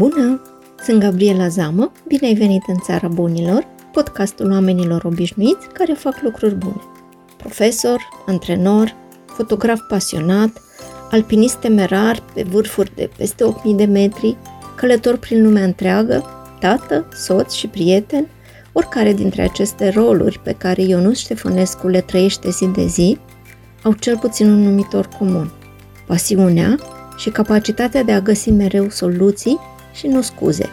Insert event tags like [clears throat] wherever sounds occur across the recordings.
Bună! Sunt Gabriela Zamă, bine ai venit în Țara Bunilor, podcastul oamenilor obișnuiți care fac lucruri bune. Profesor, antrenor, fotograf pasionat, alpinist temerar pe vârfuri de peste 8000 de metri, călător prin lumea întreagă, tată, soț și prieten, oricare dintre aceste roluri pe care Ionus Ștefănescu le trăiește zi de zi, au cel puțin un numitor comun. Pasiunea și capacitatea de a găsi mereu soluții și nu scuze.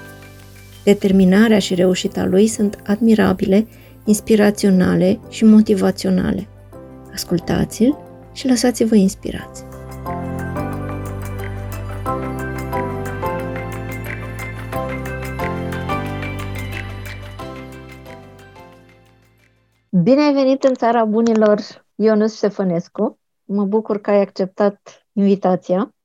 Determinarea și reușita lui sunt admirabile, inspiraționale și motivaționale. Ascultați-l și lăsați-vă inspirați. Bine ai venit în țara bunilor, Ionus Ștefănescu. Mă bucur că ai acceptat invitația.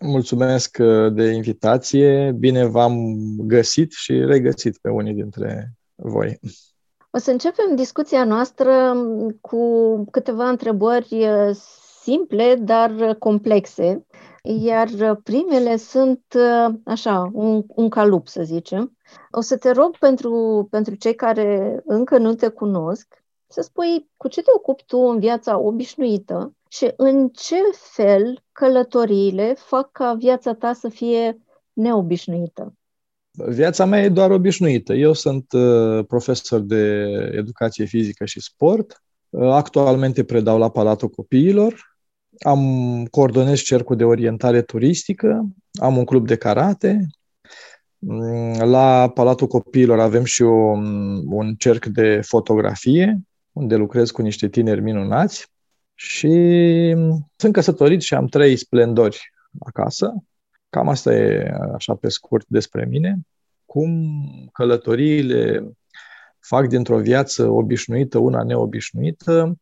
Mulțumesc uh, de invitație. Bine v-am găsit și regăsit pe unii dintre voi. O să începem discuția noastră cu câteva întrebări uh, simple, dar complexe. Iar primele sunt uh, așa, un, un calup, să zicem. O să te rog pentru, pentru cei care încă nu te cunosc să spui cu ce te ocupi tu în viața obișnuită și în ce fel călătoriile fac ca viața ta să fie neobișnuită. Viața mea e doar obișnuită. Eu sunt uh, profesor de educație fizică și sport. Uh, actualmente predau la Palatul Copiilor. Am coordonez cercul de orientare turistică. Am un club de karate. Mm, la Palatul Copiilor avem și un, un cerc de fotografie unde lucrez cu niște tineri minunați și sunt căsătorit și am trei splendori acasă. Cam asta e așa pe scurt despre mine. Cum călătoriile fac dintr-o viață obișnuită una neobișnuită.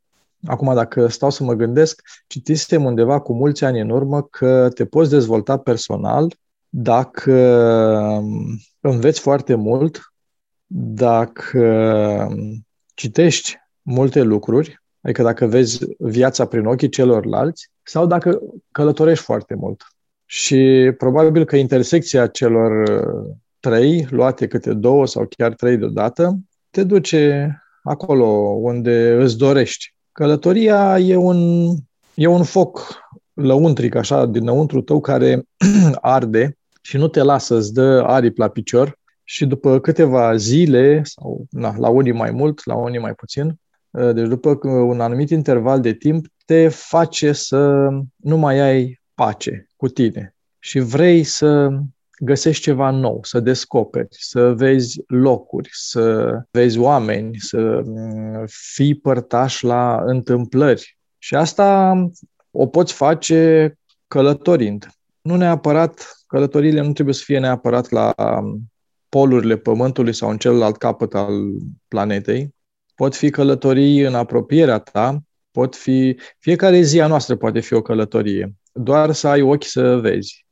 Acum, dacă stau să mă gândesc, citisem undeva cu mulți ani în urmă că te poți dezvolta personal dacă înveți foarte mult, dacă citești multe lucruri, adică dacă vezi viața prin ochii celorlalți, sau dacă călătorești foarte mult. Și probabil că intersecția celor uh, trei, luate câte două sau chiar trei deodată, te duce acolo unde îți dorești. Călătoria e un, e un foc lăuntric, așa, dinăuntru tău, care [clears throat] arde și nu te lasă, îți dă aripi la picior și după câteva zile, sau na, la unii mai mult, la unii mai puțin, Uh, deci după un anumit interval de timp te face să nu mai ai pace cu tine și vrei să găsești ceva nou, să descoperi, să vezi locuri, să vezi oameni, să mm, fii părtaș la întâmplări. Și asta o poți face călătorind. Nu neapărat, călătoriile nu trebuie să fie neapărat la polurile Pământului sau în celălalt capăt al planetei, pot fi călătorii în apropierea ta, pot fi, fiecare zi a noastră poate fi o călătorie, doar să ai ochi să vezi.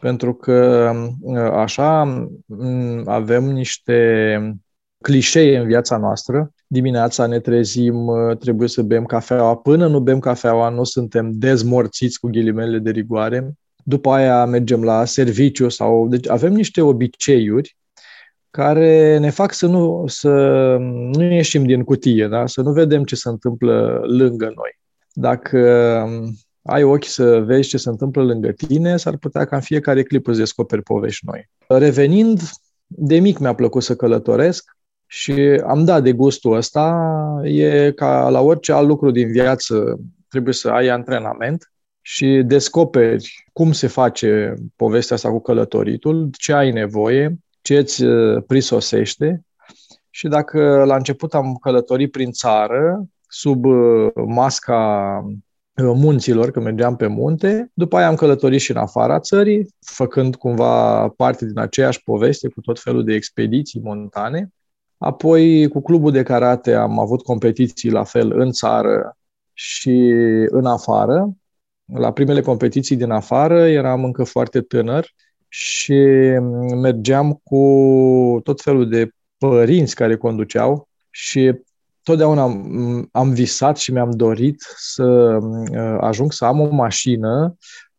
Pentru că așa avem niște clișee în viața noastră. Dimineața ne trezim, trebuie să bem cafeaua. Până nu bem cafeaua, nu suntem dezmorțiți cu ghilimele de rigoare. După aia mergem la serviciu sau... Deci avem niște obiceiuri care ne fac să nu, să nu ieșim din cutie, da? să nu vedem ce se întâmplă lângă noi. Dacă ai ochi să vezi ce se întâmplă lângă tine, s-ar putea ca în fiecare clip să descoperi povești noi. Revenind, de mic mi-a plăcut să călătoresc și am dat de gustul ăsta. E ca la orice alt lucru din viață, trebuie să ai antrenament și descoperi cum se face povestea asta cu călătoritul, ce ai nevoie, ce îți uh, prisosește și dacă la început am călătorit prin țară, sub uh, masca uh, munților, când mergeam pe munte, după aia am călătorit și în afara țării, făcând cumva parte din aceeași poveste cu tot felul de expediții montane. Apoi, cu clubul de karate am avut competiții la fel în țară și în afară. La primele competiții din afară eram încă foarte tânăr și mergeam cu tot felul de părinți care conduceau și totdeauna am, am visat și mi-am dorit să uh, ajung să am o mașină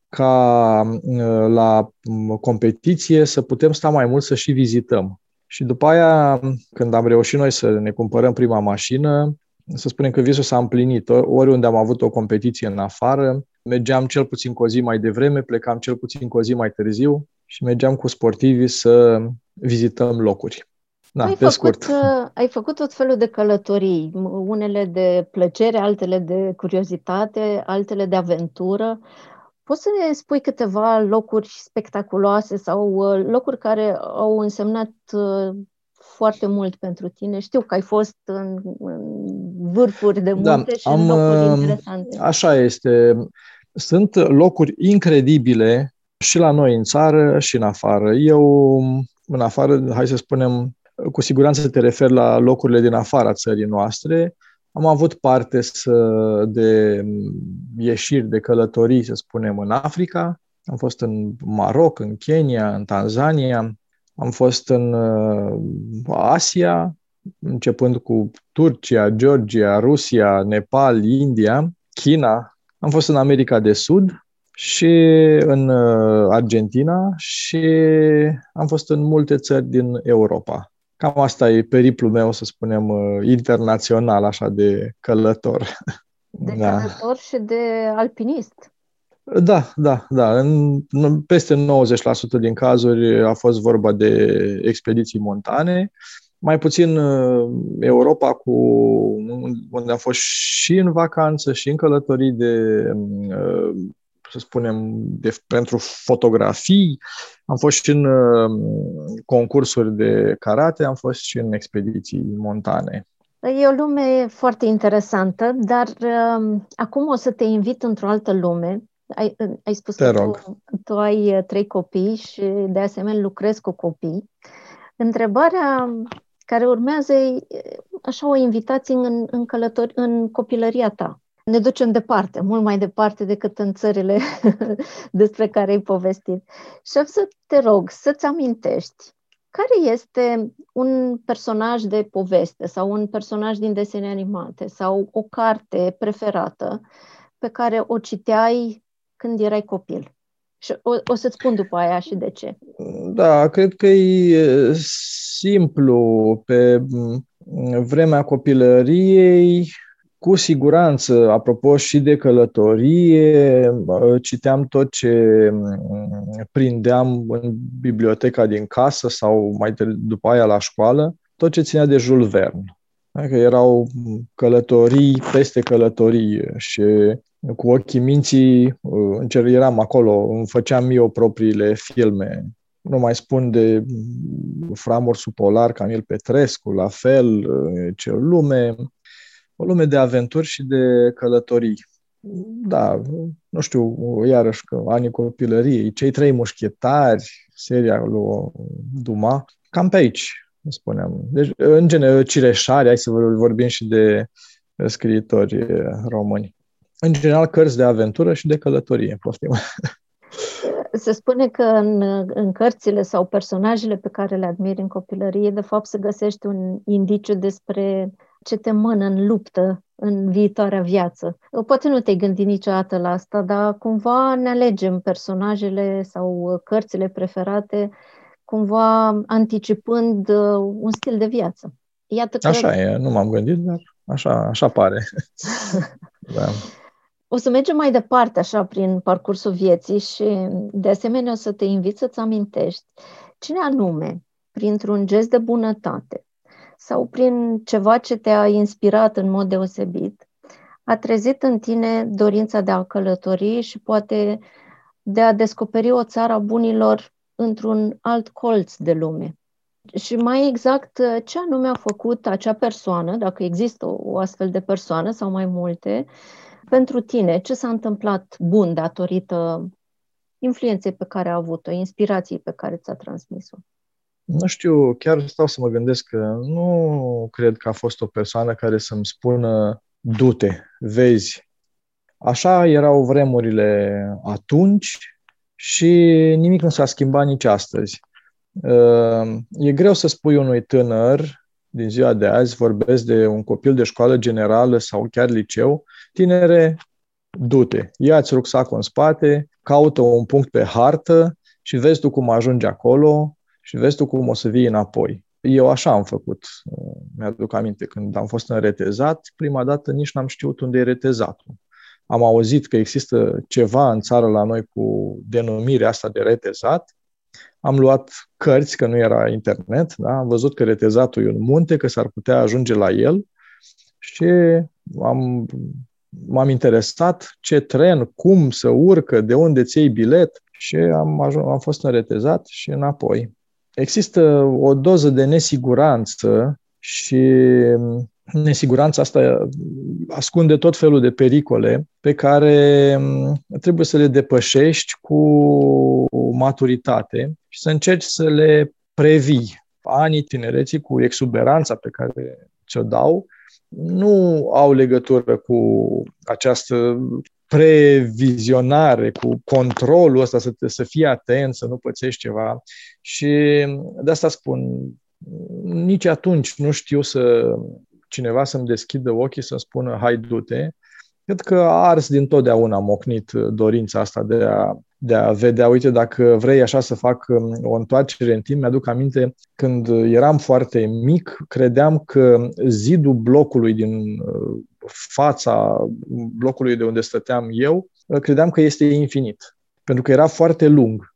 ca uh, la um, competiție să putem sta mai mult să și vizităm. Și după aia, când am reușit noi să ne cumpărăm prima mașină, să spunem că visul s-a împlinit. Oriunde am avut o competiție în afară, mergeam cel puțin cu o zi mai devreme, plecam cel puțin cu o zi mai târziu și mergeam cu sportivii să vizităm locuri. Da, ai, făcut, scurt. Uh, ai făcut tot felul de călătorii, unele de plăcere, altele de curiozitate, altele de aventură. Poți să ne spui câteva locuri spectaculoase sau uh, locuri care au însemnat uh, foarte mult pentru tine? Știu că ai fost în, în vârfuri de da, munte da, și am, în locuri interesante. Așa este. Sunt locuri incredibile și la noi în țară și în afară. Eu, în afară, hai să spunem, cu siguranță te refer la locurile din afara țării noastre. Am avut parte să, de ieșiri, de călătorii, să spunem, în Africa. Am fost în Maroc, în Kenya, în Tanzania. Am fost în uh, Asia, începând cu Turcia, Georgia, Rusia, Nepal, India, China. Am fost în America de Sud și în uh, Argentina și am fost în multe țări din Europa. Cam asta e periplul meu, să spunem, uh, internațional, așa, de călător. De da. călător și de alpinist. Da, da, da. În peste 90% din cazuri a fost vorba de expediții montane, mai puțin uh, Europa, cu, unde am fost și în vacanță și în călătorii de uh, să spunem, de, pentru fotografii, am fost și în uh, concursuri de karate, am fost și în expediții montane. E o lume foarte interesantă, dar uh, acum o să te invit într-o altă lume. Ai, uh, ai spus te că rog. Tu, tu ai uh, trei copii și de asemenea lucrezi cu copii. Întrebarea care urmează e așa o invitație în, în, călători, în copilăria ta ne ducem departe, mult mai departe decât în țările [laughs] despre care ai povestit. Și am să te rog să-ți amintești care este un personaj de poveste sau un personaj din desene animate sau o carte preferată pe care o citeai când erai copil. Și o, o să-ți spun după aia și de ce. Da, cred că e simplu. Pe vremea copilăriei cu siguranță, apropo și de călătorie, citeam tot ce prindeam în biblioteca din casă sau mai de, după aia la școală, tot ce ținea de Jules Verne. Că erau călătorii peste călătorii și cu ochii minții eram acolo, îmi făceam eu propriile filme. Nu mai spun de Framursul Polar, Camil Petrescu, la fel, ce lume o lume de aventuri și de călătorii. Da, nu știu, iarăși că anii copilăriei, cei trei mușchetari, seria lui Duma, cam pe aici, spuneam. Deci, în general, Cireșari, hai să vorbim și de scriitori români. În general, cărți de aventură și de călătorie, poftim. Se spune că în, în cărțile sau personajele pe care le admiri în copilărie, de fapt, se găsește un indiciu despre ce te mână în luptă în viitoarea viață. Poate nu te-ai gândit niciodată la asta, dar cumva ne alegem personajele sau cărțile preferate cumva anticipând uh, un stil de viață. Iată că... Așa e, nu m-am gândit, dar așa, așa pare. [laughs] da. O să mergem mai departe așa prin parcursul vieții și de asemenea o să te invit să-ți amintești cine anume, printr-un gest de bunătate, sau prin ceva ce te-a inspirat în mod deosebit, a trezit în tine dorința de a călători și poate de a descoperi o țară a bunilor într-un alt colț de lume. Și mai exact, ce anume a făcut acea persoană, dacă există o, o astfel de persoană sau mai multe, pentru tine, ce s-a întâmplat bun datorită influenței pe care a avut-o, inspirației pe care ți-a transmis-o? Nu știu, chiar stau să mă gândesc că nu cred că a fost o persoană care să-mi spună du-te, vezi. Așa erau vremurile atunci și nimic nu s-a schimbat nici astăzi. E greu să spui unui tânăr din ziua de azi, vorbesc de un copil de școală generală sau chiar liceu, tinere, du-te, ia-ți rucsacul în spate, caută un punct pe hartă și vezi tu cum ajungi acolo și vezi tu cum o să vii înapoi. Eu așa am făcut. Mi-aduc aminte, când am fost în retezat, prima dată nici n-am știut unde e retezatul. Am auzit că există ceva în țară la noi cu denumirea asta de retezat. Am luat cărți, că nu era internet, da? am văzut că retezatul e un munte, că s-ar putea ajunge la el și am, m-am interesat ce tren, cum să urcă, de unde ți iei bilet și am, ajuns, am fost în retezat și înapoi. Există o doză de nesiguranță și nesiguranța asta ascunde tot felul de pericole pe care trebuie să le depășești cu maturitate și să încerci să le previi. Anii tinereții cu exuberanța pe care ți-o dau nu au legătură cu această previzionare, cu controlul ăsta, să, te, să fii atent, să nu pățești ceva. Și de asta spun, nici atunci nu știu să cineva să-mi deschidă ochii să-mi spună hai du-te. Cred că a ars din totdeauna mocnit dorința asta de a, de a vedea, uite, dacă vrei așa să fac um, o întoarcere în timp, mi-aduc aminte când eram foarte mic, credeam că zidul blocului din uh, fața blocului de unde stăteam eu, credeam că este infinit, pentru că era foarte lung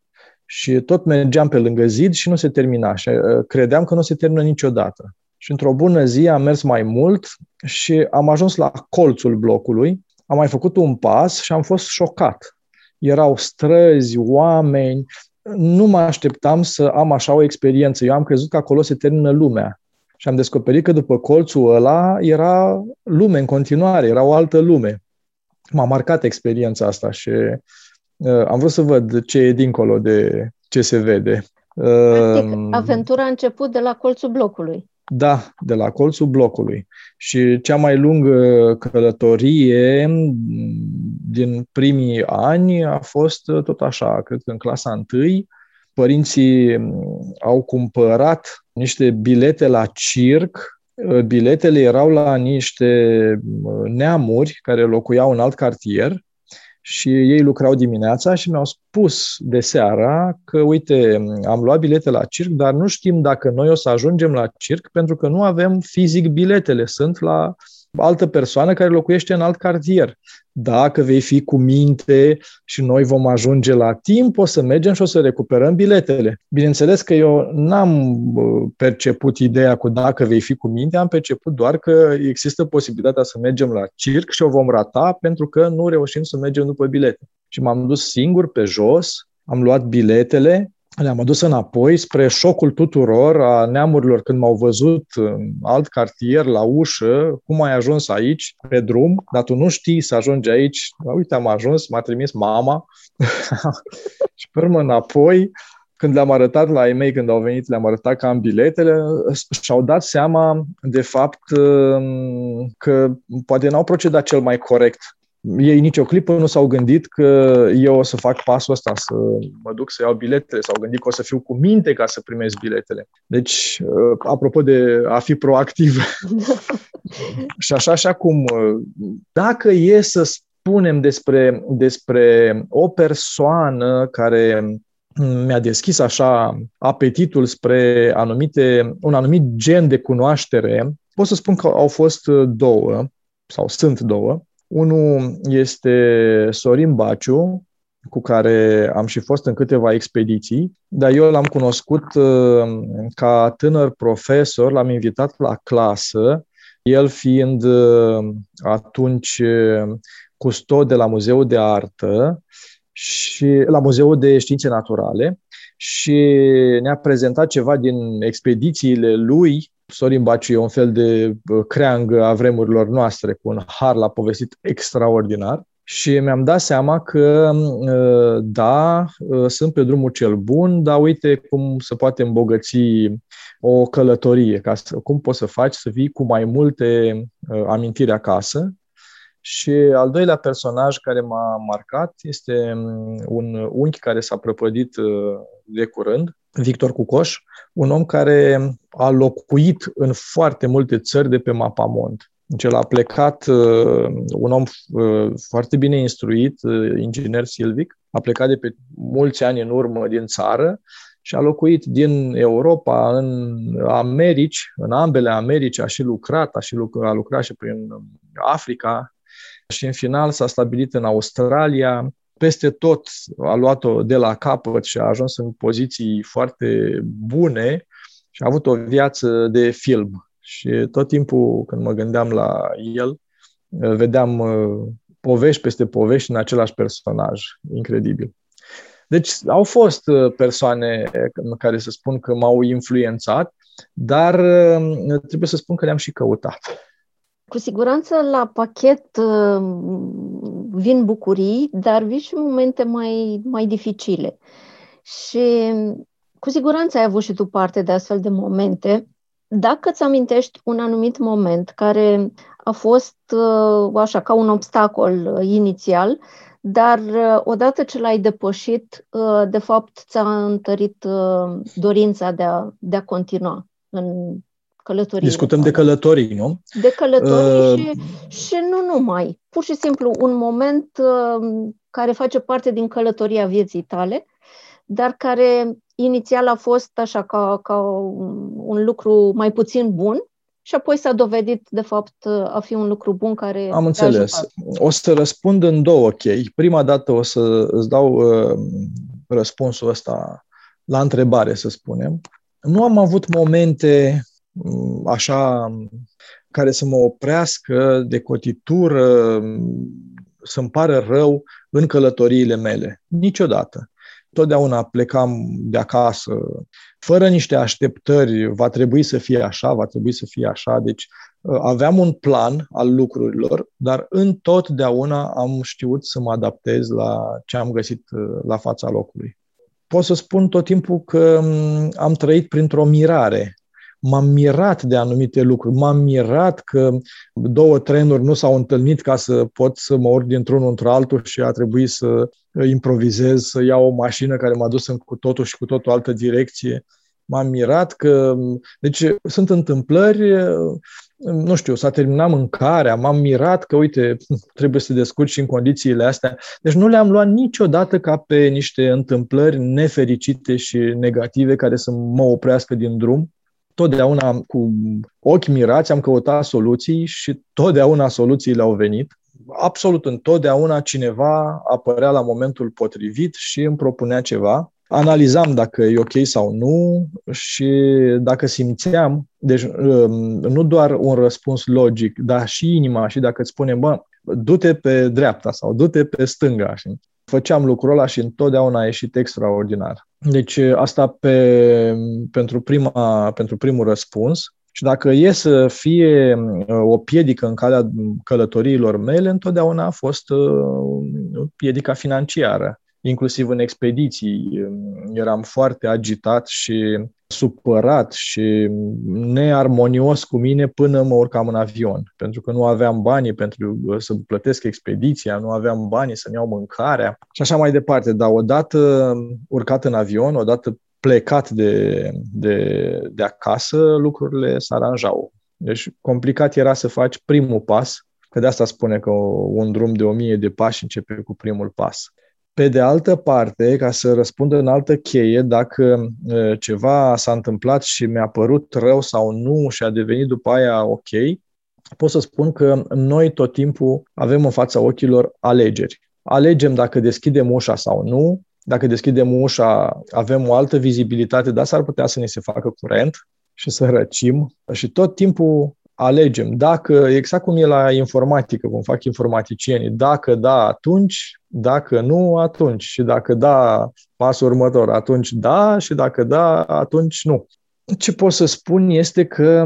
și tot mergeam pe lângă zid și nu se termina și uh, credeam că nu se termină niciodată. Și într-o bună zi am mers mai mult și am ajuns la colțul blocului, am mai făcut un pas și am fost șocat. Erau străzi, oameni, nu mă așteptam să am așa o experiență. Eu am crezut că acolo se termină lumea. Și am descoperit că după colțul ăla era lume în continuare, era o altă lume. M-a marcat experiența asta și uh, am vrut să văd ce e dincolo de ce se vede. Practic, uh, aventura a început de la colțul blocului. Da, de la colțul blocului. Și cea mai lungă călătorie din primii ani a fost tot așa, cred că în clasa întâi, părinții au cumpărat niște bilete la circ. Biletele erau la niște neamuri care locuiau în alt cartier și ei lucrau dimineața și mi-au spus de seara că, uite, am luat bilete la circ, dar nu știm dacă noi o să ajungem la circ pentru că nu avem fizic biletele, sunt la altă persoană care locuiește în alt cartier. Dacă vei fi cu minte și noi vom ajunge la timp, o să mergem și o să recuperăm biletele. Bineînțeles că eu n-am perceput ideea cu dacă vei fi cu minte, am perceput doar că există posibilitatea să mergem la circ și o vom rata pentru că nu reușim să mergem după bilete. Și m-am dus singur pe jos, am luat biletele le-am adus înapoi spre șocul tuturor a neamurilor când m-au văzut în alt cartier, la ușă, cum ai ajuns aici, pe drum, dar tu nu știi să ajungi aici. Da, uite, am ajuns, m-a trimis mama [laughs] și pe urmă înapoi, când le-am arătat la ei când au venit, le-am arătat că am biletele, și-au dat seama, de fapt, că poate n-au procedat cel mai corect ei nicio clipă nu s-au gândit că eu o să fac pasul ăsta, să mă duc să iau biletele, s-au gândit că o să fiu cu minte ca să primesc biletele. Deci, uh, apropo de a fi proactiv, [laughs] [laughs] și așa și acum, uh, dacă e să spunem despre, despre o persoană care mi-a deschis așa apetitul spre anumite, un anumit gen de cunoaștere, pot să spun că au fost două, sau sunt două. Unul este Sorin Baciu, cu care am și fost în câteva expediții, dar eu l-am cunoscut uh, ca tânăr profesor, l-am invitat la clasă, el fiind uh, atunci uh, custod de la Muzeul de Artă și la Muzeul de Științe Naturale și ne-a prezentat ceva din expedițiile lui Sorin Baciu e un fel de creangă a vremurilor noastre, cu un har la povestit extraordinar. Și mi-am dat seama că, ă, da, ă, sunt pe drumul cel bun, dar uite cum se poate îmbogăți o călătorie, ca să, cum poți să faci să vii cu mai multe ă, amintiri acasă. Și al doilea personaj care m-a marcat este un unchi care s-a prăpădit de curând, Victor Cucoș, un om care a locuit în foarte multe țări de pe mapamont. Deci el a plecat, uh, un om uh, foarte bine instruit, uh, inginer silvic, a plecat de pe mulți ani în urmă din țară și a locuit din Europa în Americi, în ambele Americi, a și lucrat, a, și lucrat, a lucrat și prin Africa și în final s-a stabilit în Australia. Peste tot a luat-o de la capăt și a ajuns în poziții foarte bune și a avut o viață de film și tot timpul când mă gândeam la el, vedeam uh, povești peste povești în același personaj. Incredibil. Deci au fost uh, persoane care să spun că m-au influențat, dar uh, trebuie să spun că le-am și căutat. Cu siguranță la pachet vin bucurii, dar vin și momente mai, mai dificile. Și cu siguranță ai avut și tu parte de astfel de momente dacă îți amintești un anumit moment care a fost uh, așa ca un obstacol uh, inițial, dar uh, odată ce l-ai depășit, de fapt ți-a întărit dorința de a, de a continua în călătorie. Discutăm de călătorii, nu? De călătorii uh... și, și nu numai. Pur și simplu un moment care face parte din călătoria vieții tale, dar care inițial a fost așa ca, ca un lucru mai puțin bun și apoi s-a dovedit, de fapt, a fi un lucru bun care. Am înțeles. O să răspund în două chei. Prima dată o să îți dau uh, răspunsul ăsta la întrebare, să spunem. Nu am avut momente uh, așa care să mă oprească de cotitură, să-mi pară rău în călătoriile mele. Niciodată totdeauna plecam de acasă fără niște așteptări, va trebui să fie așa, va trebui să fie așa. Deci uh, aveam un plan al lucrurilor, dar întotdeauna am știut să mă adaptez la ce am găsit uh, la fața locului. Pot să spun tot timpul că mm, am trăit printr-o mirare m-am mirat de anumite lucruri, m-am mirat că două trenuri nu s-au întâlnit ca să pot să mă urc dintr-unul într-altul și a trebuit să improvizez, să iau o mașină care m-a dus în cu totul și cu totul altă direcție. M-am mirat că... Deci sunt întâmplări, nu știu, s-a terminat mâncarea, m-am mirat că, uite, [laughs] trebuie să descurci și în condițiile astea. Deci nu le-am luat niciodată ca pe niște întâmplări nefericite și negative care să mă oprească din drum totdeauna cu ochi mirați am căutat soluții și totdeauna soluțiile au venit. Absolut întotdeauna cineva apărea la momentul potrivit și îmi propunea ceva. Analizam dacă e ok sau nu și dacă simțeam, deci um, nu doar un răspuns logic, dar și inima și dacă îți spune, bă, du-te pe dreapta sau du-te pe stânga. Și făceam lucrul ăla și întotdeauna a ieșit extraordinar. Deci asta pe, pentru, prima, pentru primul răspuns. Și dacă e să fie uh, o piedică în calea călătoriilor mele, întotdeauna a fost uh, piedica financiară. Inclusiv în expediții um, eram foarte agitat și supărat și nearmonios cu mine până mă urcam în avion, pentru că nu aveam banii pentru uh, să plătesc expediția, nu aveam banii să-mi iau mâncarea și așa mai departe. Dar odată urcat în avion, odată plecat de, de, de acasă, lucrurile se aranjau. Deci complicat era să faci primul pas, că de asta spune că un drum de o mie de pași începe cu primul pas. Pe de altă parte, ca să răspund în altă cheie, dacă ceva s-a întâmplat și mi-a părut rău sau nu și a devenit după aia ok, pot să spun că noi tot timpul avem în fața ochilor alegeri. Alegem dacă deschidem ușa sau nu, dacă deschidem ușa, avem o altă vizibilitate, dar s-ar putea să ne se facă curent și să răcim. Și tot timpul alegem. Dacă, exact cum e la informatică, cum fac informaticienii, dacă da, atunci, dacă nu, atunci. Și dacă da, pasul următor, atunci da, și dacă da, atunci nu. Ce pot să spun este că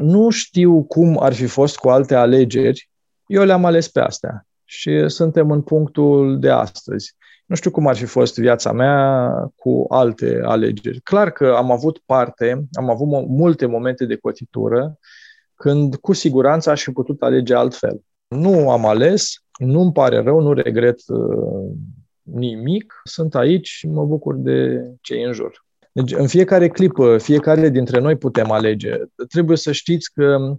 nu știu cum ar fi fost cu alte alegeri. Eu le-am ales pe astea și suntem în punctul de astăzi. Nu știu cum ar fi fost viața mea cu alte alegeri. Clar că am avut parte, am avut multe momente de cotitură când cu siguranță aș fi putut alege altfel. Nu am ales, nu-mi pare rău, nu regret uh, nimic, sunt aici și mă bucur de cei în jur. Deci, în fiecare clipă, fiecare dintre noi putem alege. Trebuie să știți că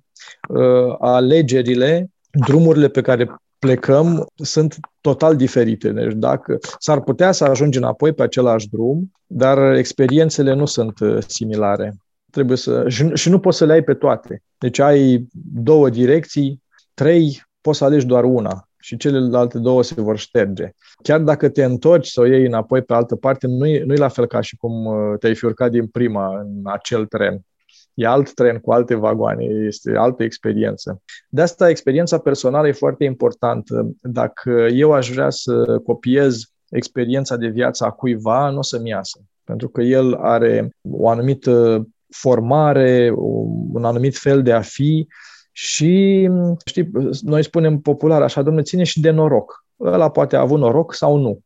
uh, alegerile, drumurile pe care plecăm sunt total diferite. Deci dacă s-ar putea să ajungi înapoi pe același drum, dar experiențele nu sunt uh, similare. Trebuie să, și, și nu poți să le ai pe toate. Deci ai două direcții, trei, poți să alegi doar una și celelalte două se vor șterge. Chiar dacă te întorci să o iei înapoi pe altă parte, nu e, nu e la fel ca și cum uh, te-ai fi urcat din prima în acel tren. E alt tren cu alte vagoane, este altă experiență. De asta experiența personală e foarte importantă. Dacă eu aș vrea să copiez experiența de viață a cuiva, nu o să-mi iasă. Pentru că el are o anumită formare, un anumit fel de a fi și, știi, noi spunem popular așa, domnule, ține și de noroc. Ăla poate a avut noroc sau nu.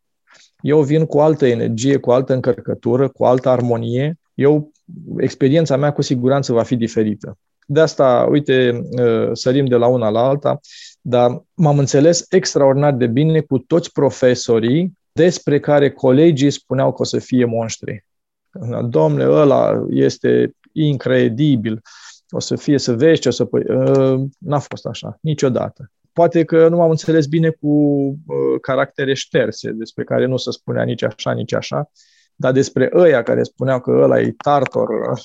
Eu vin cu altă energie, cu altă încărcătură, cu altă armonie. Eu, experiența mea cu siguranță va fi diferită. De asta, uite, ă, sărim de la una la alta, dar m-am înțeles extraordinar de bine cu toți profesorii despre care colegii spuneau că o să fie monștri. Domnule, ăla este incredibil o să fie să vezi ce o să... Păi, uh, n-a fost așa, niciodată. Poate că nu m-am înțeles bine cu uh, caractere șterse, despre care nu se spunea nici așa, nici așa, dar despre ăia care spuneau că ăla e tartor, [laughs]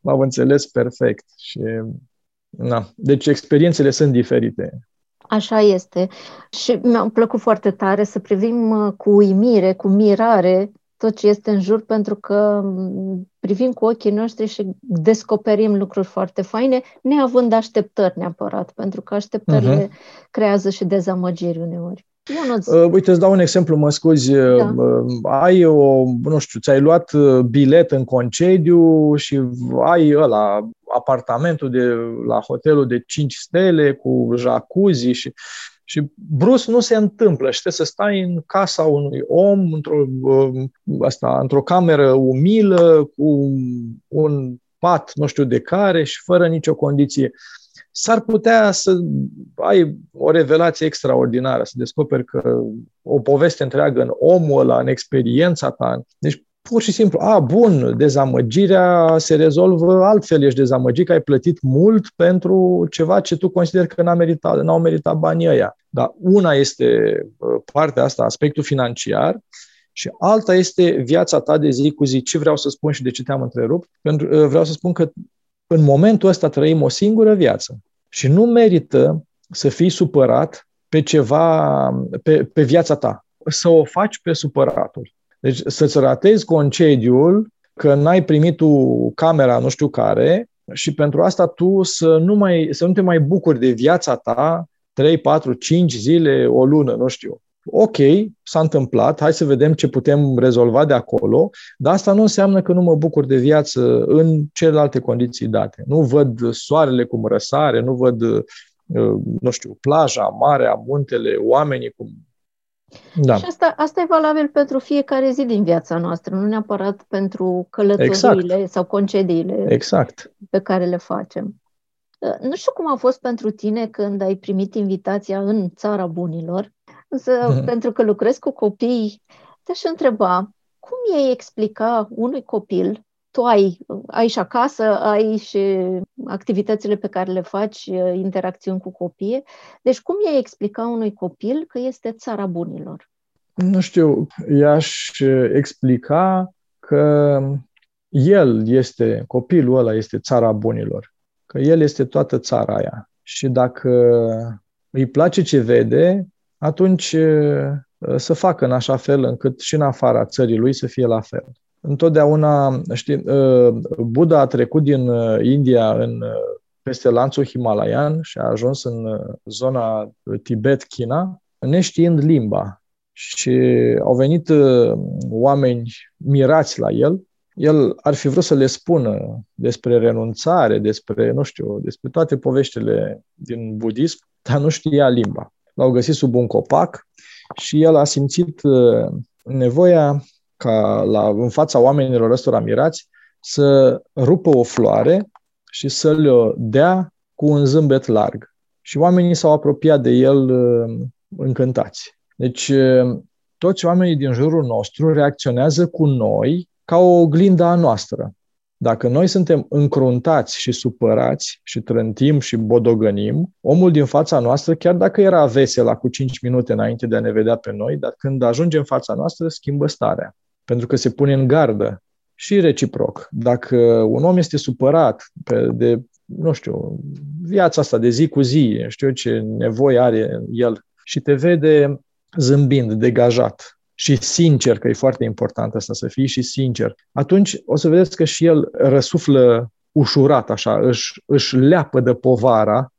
m-am înțeles perfect. Și, na. Deci experiențele sunt diferite. Așa este. Și mi-a plăcut foarte tare să privim uh, cu uimire, cu mirare tot ce este în jur, pentru că privim cu ochii noștri și descoperim lucruri foarte faine, neavând așteptări neapărat, pentru că așteptările uh-huh. creează și dezamăgiri uneori. Uh, uite, îți dau un exemplu, mă scuzi. Da. Uh, ai o, nu știu, ți-ai luat uh, bilet în concediu și ai ăla, apartamentul de la hotelul de 5 stele cu jacuzzi și și brusc nu se întâmplă și trebuie să stai în casa unui om, într-o, um, asta, într-o cameră umilă, cu un pat, nu știu de care, și fără nicio condiție. S-ar putea să ai o revelație extraordinară, să descoperi că o poveste întreagă în omul ăla, în experiența ta. Deci pur și simplu, a, bun, dezamăgirea se rezolvă altfel, ești dezamăgit că ai plătit mult pentru ceva ce tu consideri că n-a meritat, n-au meritat banii ăia. Dar una este uh, partea asta, aspectul financiar, și alta este viața ta de zi cu zi. Ce vreau să spun și de ce te-am întrerupt? Pentru, uh, vreau să spun că în momentul ăsta trăim o singură viață și nu merită să fii supărat pe ceva, pe, pe viața ta. Să o faci pe supăratul. Deci să-ți ratezi concediul că n-ai primit tu camera nu știu care și pentru asta tu să nu, mai, să nu te mai bucuri de viața ta 3, 4, 5 zile, o lună, nu știu. Ok, s-a întâmplat, hai să vedem ce putem rezolva de acolo, dar asta nu înseamnă că nu mă bucur de viață în celelalte condiții date. Nu văd soarele cum răsare, nu văd, uh, nu știu, plaja, marea, muntele, oamenii cum da. Și asta, asta e valabil pentru fiecare zi din viața noastră, nu neapărat pentru călătoriile exact. sau concediile exact. pe care le facem. Uh, nu știu cum a fost pentru tine când ai primit invitația în țara bunilor, însă mm. pentru că lucrezi cu copii, te-aș întreba, cum i-ai explica unui copil tu ai, ai și acasă, ai și activitățile pe care le faci, interacțiuni cu copii. Deci cum i-ai explica unui copil că este țara bunilor? Nu știu, i-aș explica că el este, copilul ăla este țara bunilor, că el este toată țara aia. Și dacă îi place ce vede, atunci să facă în așa fel încât și în afara țării lui să fie la fel întotdeauna, știi, uh, Buddha a trecut din uh, India în, uh, peste lanțul Himalayan și a ajuns în zona Tibet-China, neștiind limba. Și au venit oameni mirați la el. El ar fi vrut să le spună despre renunțare, despre, nu știu, despre toate poveștile din budism, dar nu știa limba. L-au găsit sub un copac și el a simțit nevoia ca la, în fața oamenilor ăstora mirați să rupă o floare și să le dea cu un zâmbet larg. Și oamenii s-au apropiat de el uh, încântați. Deci, uh, toți oamenii din jurul nostru reacționează cu noi ca o oglindă a noastră. Dacă noi suntem încruntați și supărați și trântim și bodogănim, omul din fața noastră, chiar dacă era vesel cu 5 minute înainte de a ne vedea pe noi, dar când ajunge în fața noastră, schimbă starea. Pentru că se pune în gardă și reciproc. Dacă un om este supărat pe, de, nu știu, viața asta de zi cu zi, știu ce nevoie are el și te vede zâmbind, degajat, și sincer, că e foarte important asta, să fii și sincer, atunci o să vedeți că și el răsuflă ușurat, așa, își, își leapă de povara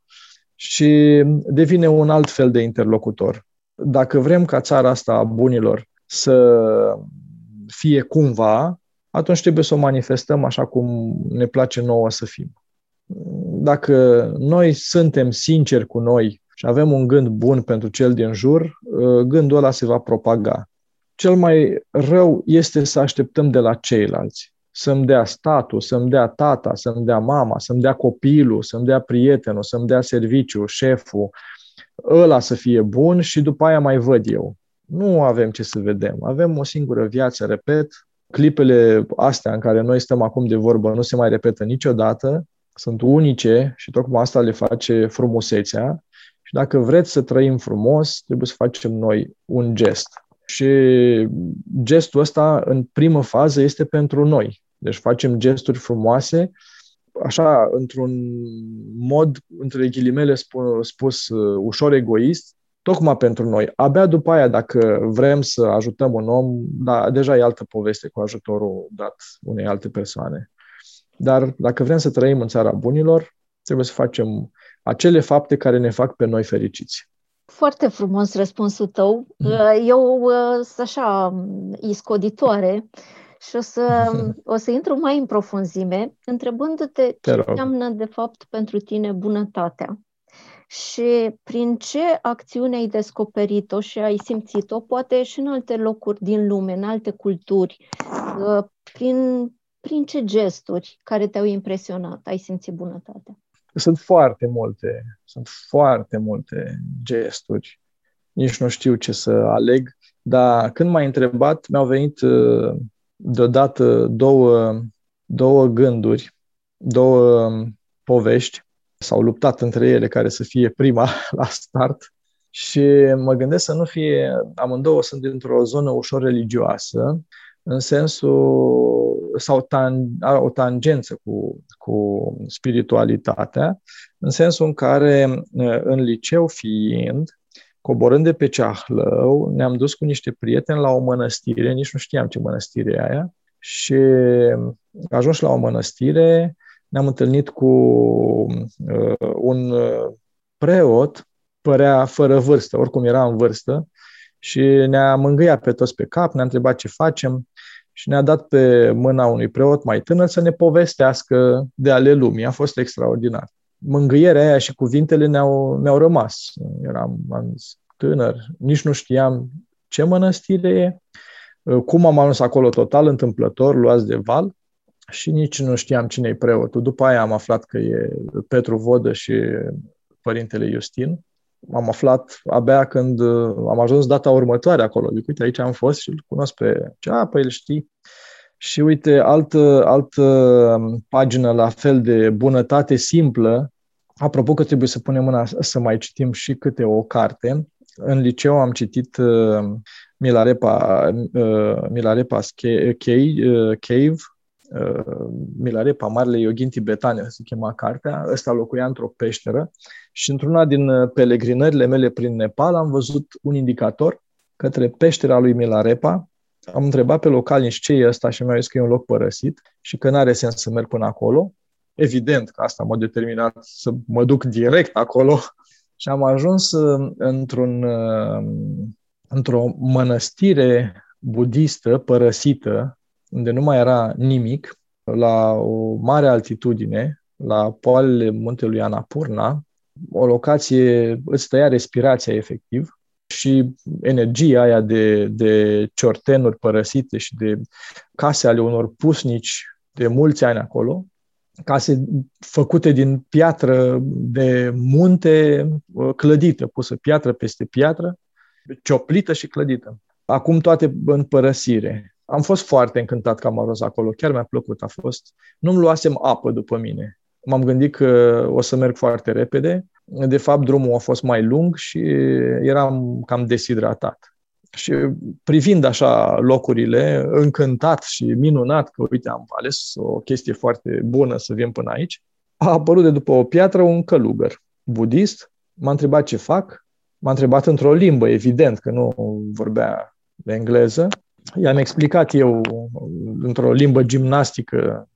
și devine un alt fel de interlocutor. Dacă vrem ca țara asta a bunilor să fie cumva, atunci trebuie să o manifestăm așa cum ne place nouă să fim. Dacă noi suntem sinceri cu noi și avem un gând bun pentru cel din jur, gândul ăla se va propaga cel mai rău este să așteptăm de la ceilalți. Să-mi dea statul, să-mi dea tata, să-mi dea mama, să-mi dea copilul, să-mi dea prietenul, să-mi dea serviciu, șeful, ăla să fie bun și după aia mai văd eu. Nu avem ce să vedem. Avem o singură viață, repet. Clipele astea în care noi stăm acum de vorbă nu se mai repetă niciodată. Sunt unice și tocmai asta le face frumusețea. Și dacă vreți să trăim frumos, trebuie să facem noi un gest și gestul ăsta, în primă fază, este pentru noi. Deci facem gesturi frumoase, așa, într-un mod, între ghilimele spus, spus ușor egoist, tocmai pentru noi. Abia după aia, dacă vrem să ajutăm un om, da, deja e altă poveste cu ajutorul dat unei alte persoane. Dar dacă vrem să trăim în țara bunilor, trebuie să facem acele fapte care ne fac pe noi fericiți. Foarte frumos răspunsul tău. Mm. Uh, eu uh, sunt așa um, iscoditoare și o să, [laughs] o să intru mai în profunzime, întrebându-te ce înseamnă de fapt pentru tine bunătatea și prin ce acțiune ai descoperit-o și ai simțit-o, poate și în alte locuri din lume, în alte culturi, uh, prin, prin ce gesturi care te-au impresionat ai simțit bunătatea? Sunt foarte multe, sunt foarte multe gesturi. Nici nu știu ce să aleg, dar când m-ai întrebat, mi-au venit uh, deodată două, două gânduri, două um, povești. S-au luptat între ele care să fie prima [laughs] la start. Și mă gândesc să nu fie, amândouă sunt dintr-o zonă ușor religioasă, în sensul sau tan, are o tangență cu, cu spiritualitatea, în sensul în care în liceu fiind, coborând de pe Ceahlău, ne-am dus cu niște prieteni la o mănăstire, nici nu știam ce mănăstire e aia, și ajuns la o mănăstire, ne-am întâlnit cu uh, un preot, părea fără vârstă, oricum era în vârstă, și ne-a mângâiat pe toți pe cap, ne-a întrebat ce facem și ne-a dat pe mâna unui preot mai tânăr să ne povestească de ale lumii. A fost extraordinar. Mângâierea aia și cuvintele ne-au, ne-au rămas. Eram am zis, tânăr, nici nu știam ce mănăstire e, cum am ajuns acolo total întâmplător, luați de val și nici nu știam cine e preotul. După aia am aflat că e Petru Vodă și părintele Justin am aflat abia când uh, am ajuns data următoare acolo. Zic, uite, aici am fost și îl cunosc pe cea, pe el știi. Și uite, altă, altă um, pagină la fel de bunătate simplă, apropo că trebuie să punem mâna să mai citim și câte o carte. În liceu am citit uh, Milarepa, uh, Milarepa's Cave, uh, Cave uh, Milarepa, Marele Yogin Tibetane, se chema cartea. Ăsta locuia într-o peșteră și într-una din uh, pelegrinările mele prin Nepal am văzut un indicator către peștera lui Milarepa. Am întrebat pe localnici ce e ăsta și mi-au zis că e un loc părăsit și că nu are sens să merg până acolo. Evident că asta m-a determinat să mă duc direct acolo [laughs] și am ajuns uh, într-un, uh, într-o mănăstire budistă părăsită, unde nu mai era nimic, la o mare altitudine, la poalele muntelui Anapurna, o locație îți tăia respirația efectiv și energia aia de, de ciortenuri părăsite și de case ale unor pusnici de mulți ani acolo, case făcute din piatră de munte clădită, pusă piatră peste piatră, cioplită și clădită. Acum toate în părăsire. Am fost foarte încântat că am ajuns acolo, chiar mi-a plăcut, a fost... Nu-mi luasem apă după mine. M-am gândit că o să merg foarte repede. De fapt, drumul a fost mai lung și eram cam deshidratat. Și privind așa locurile, încântat și minunat că, uite, am ales o chestie foarte bună să vin până aici, a apărut de după o piatră un călugăr budist, m-a întrebat ce fac, m-a întrebat într-o limbă, evident, că nu vorbea engleză. I-am explicat eu într-o limbă gimnastică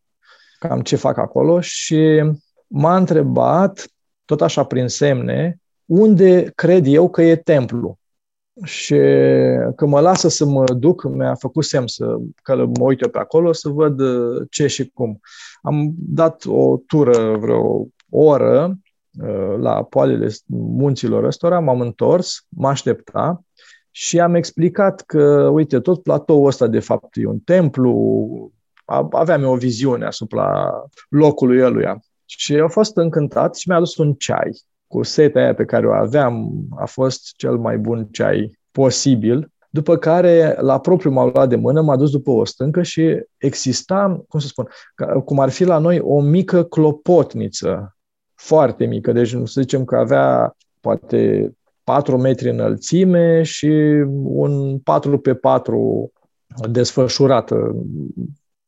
cam ce fac acolo și m-a întrebat, tot așa prin semne, unde cred eu că e templu. Și că mă lasă să mă duc, mi-a făcut semn să, că mă uit eu pe acolo să văd ce și cum. Am dat o tură vreo oră uh, la poalele munților ăstora, m-am întors, mă aștepta și am explicat că, uite, tot platoul ăsta de fapt e un templu, aveam eu o viziune asupra locului eluia. Și a fost încântat și mi-a adus un ceai cu setea aia pe care o aveam. A fost cel mai bun ceai posibil. După care, la propriu m-a luat de mână, m-a dus după o stâncă și exista, cum să spun, cum ar fi la noi o mică clopotniță, foarte mică. Deci să zicem că avea poate 4 metri înălțime și un 4 pe 4 desfășurată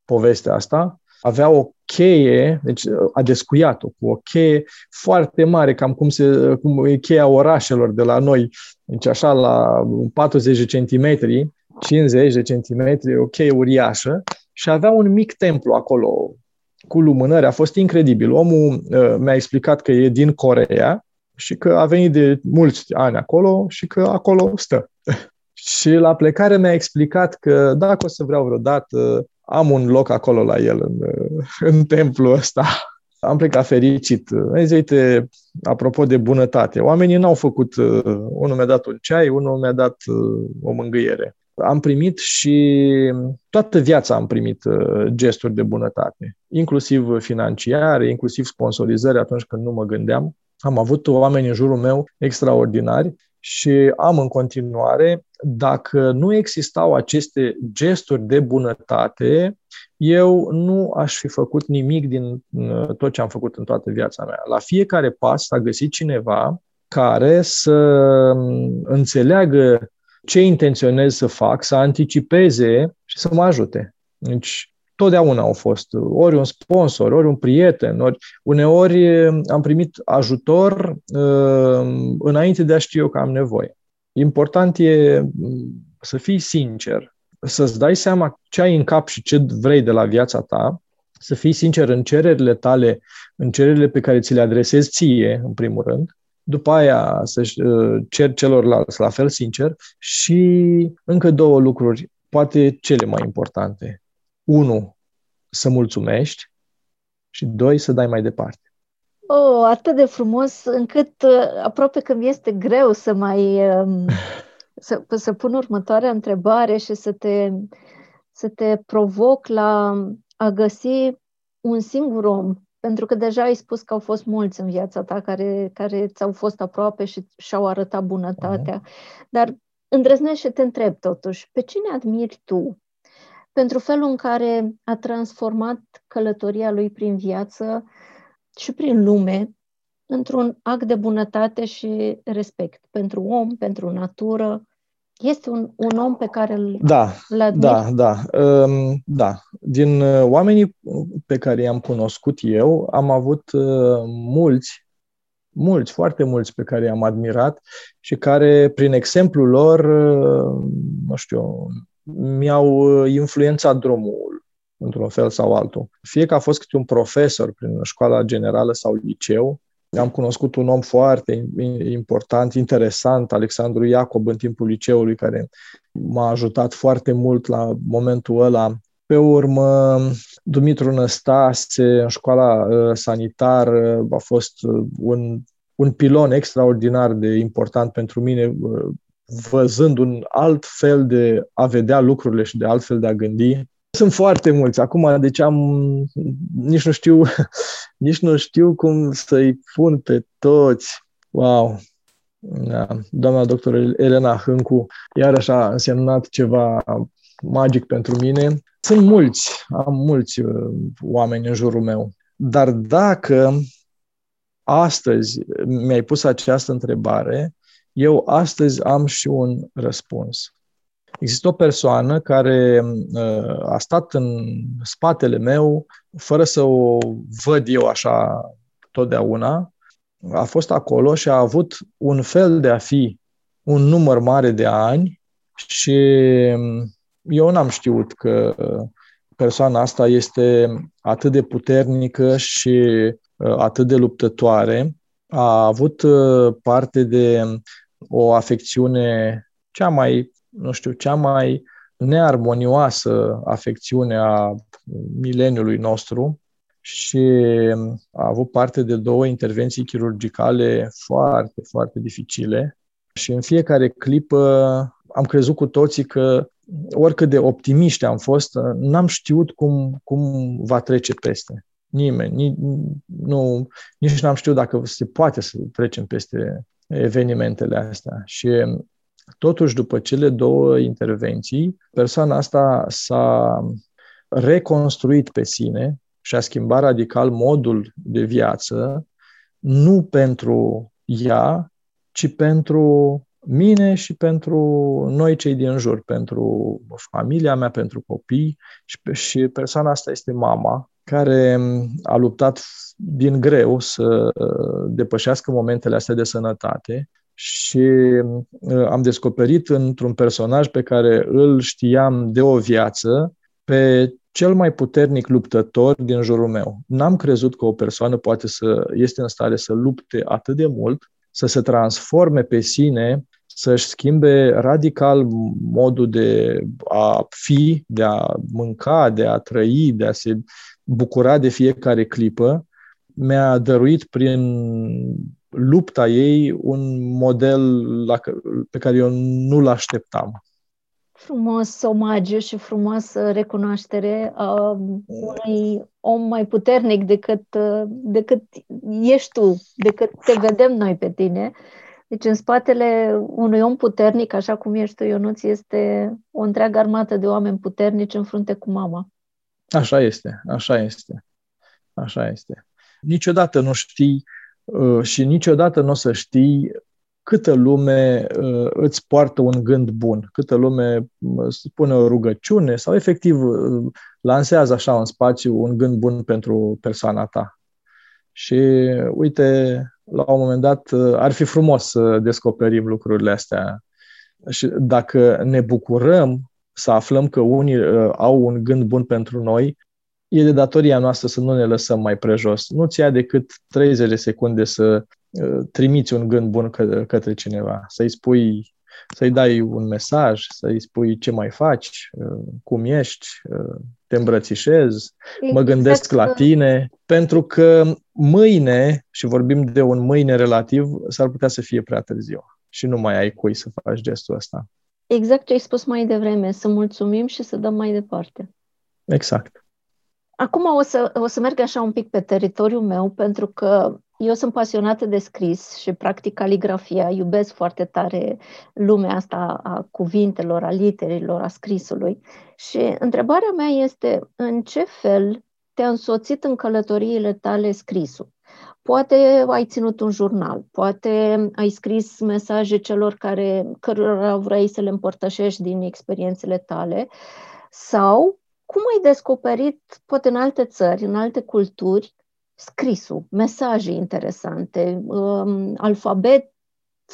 povestea asta. Avea o cheie, deci a descuiat-o cu o cheie foarte mare, cam cum, se, cum e cheia orașelor de la noi, deci așa la 40 de centimetri, 50 de centimetri, o cheie uriașă și avea un mic templu acolo cu lumânări. A fost incredibil. Omul uh, mi-a explicat că e din Corea și că a venit de mulți ani acolo și că acolo stă. [laughs] și la plecare mi-a explicat că dacă o să vreau vreodată, am un loc acolo la el în, [laughs] în templul ăsta. Am plecat fericit. Zis, uite, apropo de bunătate, oamenii n-au făcut, uh, unul mi-a dat un ceai, unul mi-a dat uh, o mângâiere. Am primit și toată viața am primit uh, gesturi de bunătate, inclusiv financiare, inclusiv sponsorizări atunci când nu mă gândeam. Am avut oameni în jurul meu extraordinari și am în continuare, dacă nu existau aceste gesturi de bunătate, eu nu aș fi făcut nimic din uh, tot ce am făcut în toată viața mea. La fiecare pas s-a găsit cineva care să um, înțeleagă ce intenționez să fac, să anticipeze și să mă ajute. Deci, totdeauna au fost, ori un sponsor, ori un prieten, ori uneori am primit ajutor uh, înainte de a ști eu că am nevoie. Important e să fii sincer, să-ți dai seama ce ai în cap și ce vrei de la viața ta, să fii sincer în cererile tale, în cererile pe care ți le adresezi ție, în primul rând, după aia să uh, cer celorlalți la fel sincer și încă două lucruri, poate cele mai importante. Unu, să mulțumești și doi, să dai mai departe. Oh, atât de frumos încât uh, aproape că mi este greu să mai um, [laughs] să, să pun următoarea întrebare și să te, să te provoc la a găsi un singur om, pentru că deja ai spus că au fost mulți în viața ta care, care ți-au fost aproape și și-au arătat bunătatea, uh-huh. dar îndrăznește și te întreb totuși, pe cine admiri tu pentru felul în care a transformat călătoria lui prin viață și prin lume într-un act de bunătate și respect pentru om, pentru natură. Este un, un om pe care îl Da, da, da. Um, da. Din uh, oamenii pe care i-am cunoscut eu, am avut uh, mulți, mulți, foarte mulți pe care i-am admirat și care, prin exemplul lor, uh, nu știu, mi-au uh, influențat drumul într-un fel sau altul. Fie că a fost câte un profesor prin școala generală sau liceu, am cunoscut un om foarte important, interesant, Alexandru Iacob, în timpul liceului, care m-a ajutat foarte mult la momentul ăla. Pe urmă, Dumitru Năstase, în școala uh, sanitară, a fost uh, un, un pilon extraordinar de important pentru mine, văzând un alt fel de a vedea lucrurile și de altfel de a gândi. Sunt foarte mulți. Acum, deci am, nici nu știu, [laughs] nici nu știu cum să-i pun pe toți. Wow! Da. Doamna doctor Elena Hâncu iarăși a însemnat ceva magic pentru mine. Sunt mulți, am mulți uh, oameni în jurul meu. Dar dacă astăzi mi-ai pus această întrebare, eu astăzi am și un răspuns. Există o persoană care uh, a stat în spatele meu, fără să o văd eu așa totdeauna, a fost acolo și a avut un fel de a fi un număr mare de ani și eu n-am știut că persoana asta este atât de puternică și uh, atât de luptătoare. A avut uh, parte de o afecțiune cea mai, nu știu, cea mai nearmonioasă afecțiune a mileniului nostru și a avut parte de două intervenții chirurgicale foarte, foarte dificile și în fiecare clipă am crezut cu toții că oricât de optimiști am fost, n-am știut cum, cum va trece peste. Nimeni. Nici, nu, nici n-am știut dacă se poate să trecem peste evenimentele astea. Și totuși, după cele două intervenții, persoana asta s-a reconstruit pe sine și a schimbat radical modul de viață, nu pentru ea, ci pentru mine și pentru noi cei din jur, pentru familia mea, pentru copii și, și persoana asta este mama care a luptat din greu să depășească momentele astea de sănătate și uh, am descoperit într-un personaj pe care îl știam de o viață pe cel mai puternic luptător din jurul meu. N-am crezut că o persoană poate să este în stare să lupte atât de mult, să se transforme pe sine să-și schimbe radical modul de a fi, de a mânca, de a trăi, de a se bucura de fiecare clipă, mi-a dăruit prin lupta ei un model la, pe care eu nu-l așteptam. Frumos omagiu și frumos recunoaștere a unui om mai puternic decât, decât ești tu, decât te vedem noi pe tine. Deci în spatele unui om puternic, așa cum ești tu, Ionuț, este o întreagă armată de oameni puternici în frunte cu mama. Așa este, așa este, așa este. Niciodată nu știi uh, și niciodată nu o să știi câtă lume uh, îți poartă un gând bun, câtă lume uh, spune o rugăciune sau efectiv lansează așa în spațiu un gând bun pentru persoana ta. Și uite, la un moment dat uh, ar fi frumos să descoperim lucrurile astea. Și dacă ne bucurăm să aflăm că unii uh, au un gând bun pentru noi, e de datoria noastră să nu ne lăsăm mai prejos. Nu ți ia decât 30 de secunde să uh, trimiți un gând bun că, către cineva, să-i spui, să-i dai un mesaj, să-i spui ce mai faci, cum ești, te îmbrățișez, exact. mă gândesc la tine, pentru că mâine, și vorbim de un mâine relativ, s-ar putea să fie prea târziu și nu mai ai cui să faci gestul ăsta. Exact ce ai spus mai devreme, să mulțumim și să dăm mai departe. Exact. Acum o să, o să merg așa un pic pe teritoriul meu, pentru că eu sunt pasionată de scris și practic caligrafia, iubesc foarte tare lumea asta a cuvintelor, a literilor, a scrisului. Și întrebarea mea este în ce fel te-a însoțit în călătoriile tale scrisul? Poate ai ținut un jurnal, poate ai scris mesaje celor care, cărora vrei să le împărtășești din experiențele tale sau cum ai descoperit, poate în alte țări, în alte culturi, scrisul, mesaje interesante, um, alfabet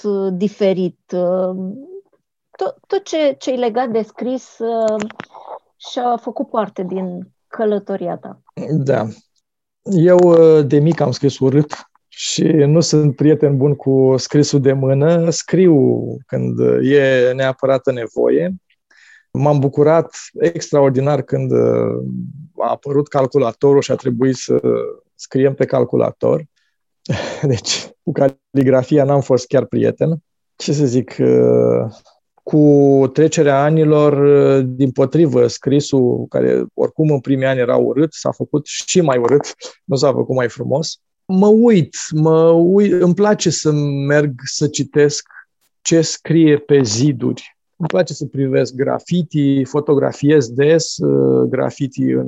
uh, diferit, uh, tot, tot ce, ce e legat de scris uh, și-a făcut parte din călătoria ta. Da. Eu de mic am scris urât și nu sunt prieten bun cu scrisul de mână. Scriu când e neapărat nevoie. M-am bucurat extraordinar când a apărut calculatorul și a trebuit să scriem pe calculator. [laughs] Deci, cu caligrafia n-am fost chiar prieten. Ce să zic, uh, cu trecerea anilor, uh, din potrivă, scrisul, care oricum în primii ani era urât, s-a făcut și mai urât, nu s-a făcut mai frumos. Mă uit, mă uit, îmi place să merg să citesc ce scrie pe ziduri Îmi place să privesc graffiti, fotografiez des uh, graffiti în,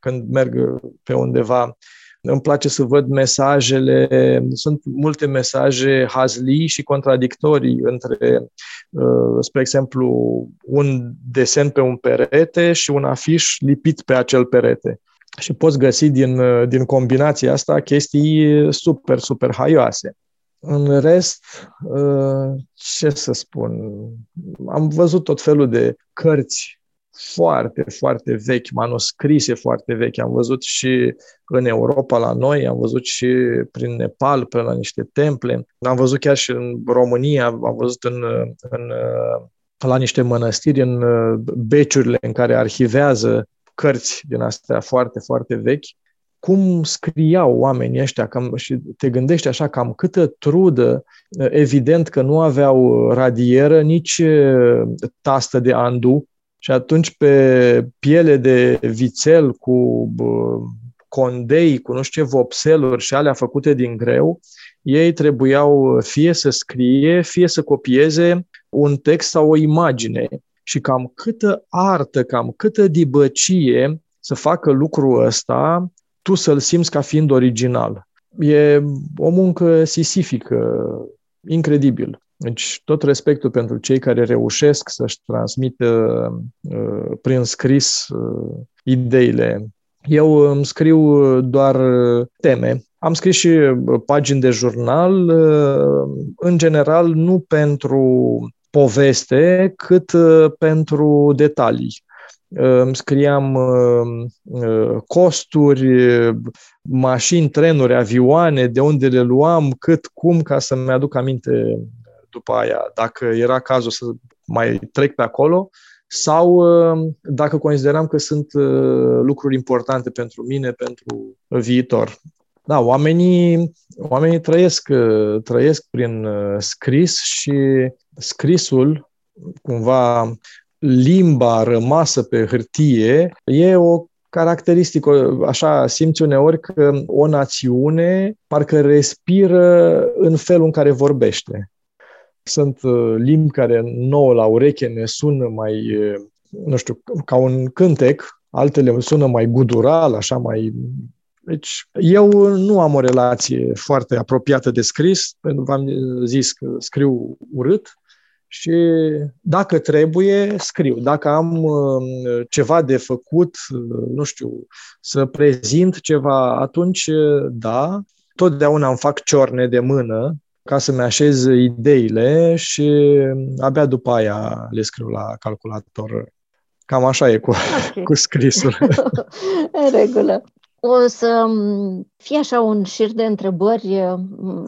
când merg pe undeva. Îmi place să văd mesajele, sunt multe mesaje hazlii și contradictorii între, uh, spre exemplu, un desen pe un perete și un afiș lipit pe acel perete. Și poți găsi din, uh, din combinația asta chestii super, super haioase. În rest, uh, ce să spun, am văzut tot felul de cărți foarte, foarte vechi, manuscrise foarte vechi. Am văzut și în Europa la noi, am văzut și prin Nepal, pe la niște temple. Am văzut chiar și în România, am văzut în, în, la niște mănăstiri, în beciurile în care arhivează cărți din astea foarte, foarte vechi cum scriau oamenii ăștia cam, și te gândești așa cam câtă trudă, evident că nu aveau radieră, nici tastă de andu și atunci pe piele de vițel cu condei, cu nu știu ce vopseluri și alea făcute din greu, ei trebuiau fie să scrie, fie să copieze un text sau o imagine. Și cam câtă artă, cam câtă dibăcie să facă lucrul ăsta tu să-l simți ca fiind original. E o muncă sisifică, incredibil. Deci tot respectul pentru cei care reușesc să-și transmită uh, prin scris uh, ideile. Eu îmi scriu doar teme. Am scris și pagini de jurnal, uh, în general nu pentru poveste, cât uh, pentru detalii îmi scriam uh, uh, costuri, mașini, trenuri, avioane, de unde le luam, cât, cum, ca să-mi aduc aminte după aia, dacă era cazul să mai trec pe acolo, sau uh, dacă consideram că sunt lucruri importante pentru mine, pentru viitor. Da, oamenii, oamenii trăiesc, trăiesc prin scris și scrisul cumva limba rămasă pe hârtie e o caracteristică, așa simți uneori că o națiune parcă respiră în felul în care vorbește. Sunt uh, limbi care nouă la ureche ne sună mai, uh, nu știu, ca un cântec, altele sună mai gudural, așa mai... Deci eu nu am o relație foarte apropiată de scris, pentru că v-am zis că scriu urât, și dacă trebuie, scriu. Dacă am uh, ceva de făcut, uh, nu știu, să prezint ceva, atunci uh, da, totdeauna îmi fac ciorne de mână ca să-mi așez ideile și abia după aia le scriu la calculator. Cam așa e cu, okay. [laughs] cu scrisul. [laughs] În regulă. O să um, fie așa un șir de întrebări,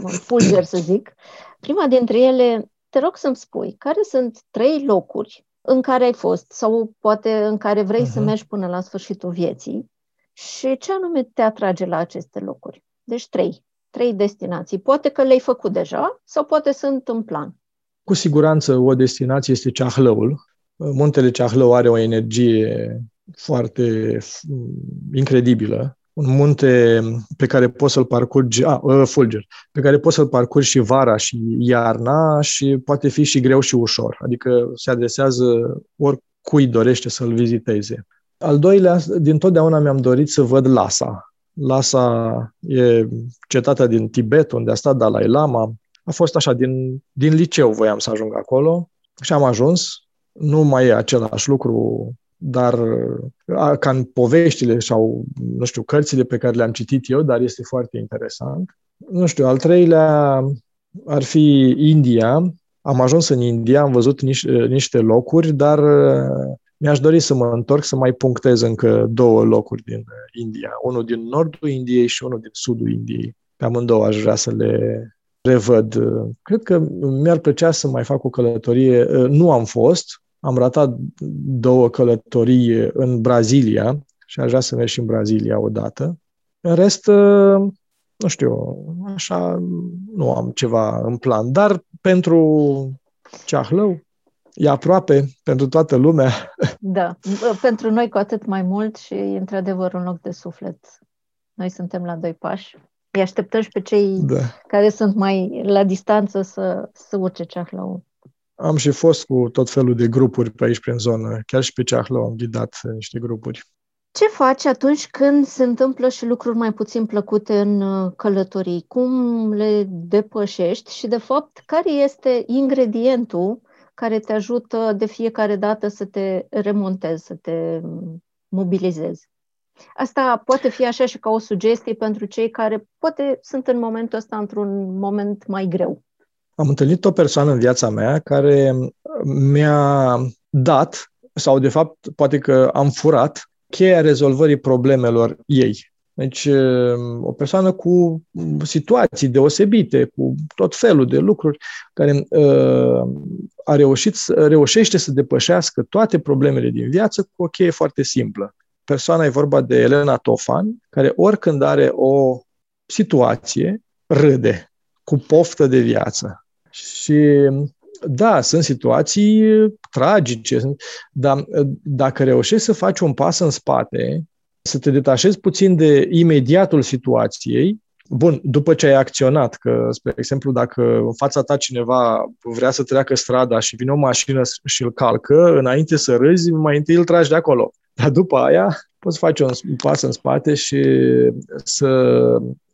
fulger să zic. Prima dintre ele, te rog să-mi spui care sunt trei locuri în care ai fost sau poate în care vrei uh-huh. să mhm. mergi până la sfârșitul vieții și ce anume te atrage la aceste locuri. Deci trei. Trei destinații. Poate că le-ai făcut deja sau poate sunt în plan. Cu siguranță o destinație este Ceahlăul. Muntele Ceahlău are o energie foarte incredibilă un munte pe care poți să-l parcurgi, a, uh, fulger, pe care poți să-l parcurgi și vara și iarna și poate fi și greu și ușor. Adică se adresează oricui dorește să-l viziteze. Al doilea, din totdeauna mi-am dorit să văd Lhasa. Lhasa e cetatea din Tibet, unde a stat Dalai Lama. A fost așa, din, din liceu voiam să ajung acolo și am ajuns. Nu mai e același lucru dar ca în poveștile sau, nu știu, cărțile pe care le-am citit eu, dar este foarte interesant. Nu știu, al treilea ar fi India. Am ajuns în India, am văzut niște, niște locuri, dar mi-aș dori să mă întorc să mai punctez încă două locuri din India. Unul din nordul Indiei și unul din sudul Indiei. Pe amândouă aș vrea să le revăd. Cred că mi-ar plăcea să mai fac o călătorie. Nu am fost, am ratat două călătorii în Brazilia și aș vrea să merg și în Brazilia odată. În rest, nu știu, așa nu am ceva în plan. Dar pentru Ceahlău, e aproape pentru toată lumea. Da, pentru noi cu atât mai mult și e într-adevăr un loc de suflet. Noi suntem la doi pași. Îi așteptăm și pe cei da. care sunt mai la distanță să, să urce Ceahlău. am și fost cu tot felul de grupuri pe aici, prin zonă. Chiar și pe Ceahlău am ghidat niște grupuri. Ce faci atunci când se întâmplă și lucruri mai puțin plăcute în uh, călătorii? Cum le depășești și, de fapt, care este ingredientul care te ajută de fiecare dată să te remontezi, să te mobilizezi? Asta poate fi așa și ca o sugestie pentru cei care poate sunt în momentul ăsta într-un moment mai greu. Am întâlnit o persoană în viața mea care mi-a dat, sau de fapt poate că am furat, cheia rezolvării problemelor ei. Deci, o persoană cu situații deosebite, cu tot felul de lucruri, care uh, a reușit, reușește să depășească toate problemele din viață cu o cheie foarte simplă. Persoana e vorba de Elena Tofan, care oricând are o situație, râde cu poftă de viață. Și da, sunt situații tragice, dar dacă reușești să faci un pas în spate, să te detașezi puțin de imediatul situației, Bun, după ce ai acționat, că, spre exemplu, dacă în fața ta cineva vrea să treacă strada și vine o mașină și îl calcă, înainte să râzi, mai întâi îl tragi de acolo. Dar după aia poți face un pas în spate și să,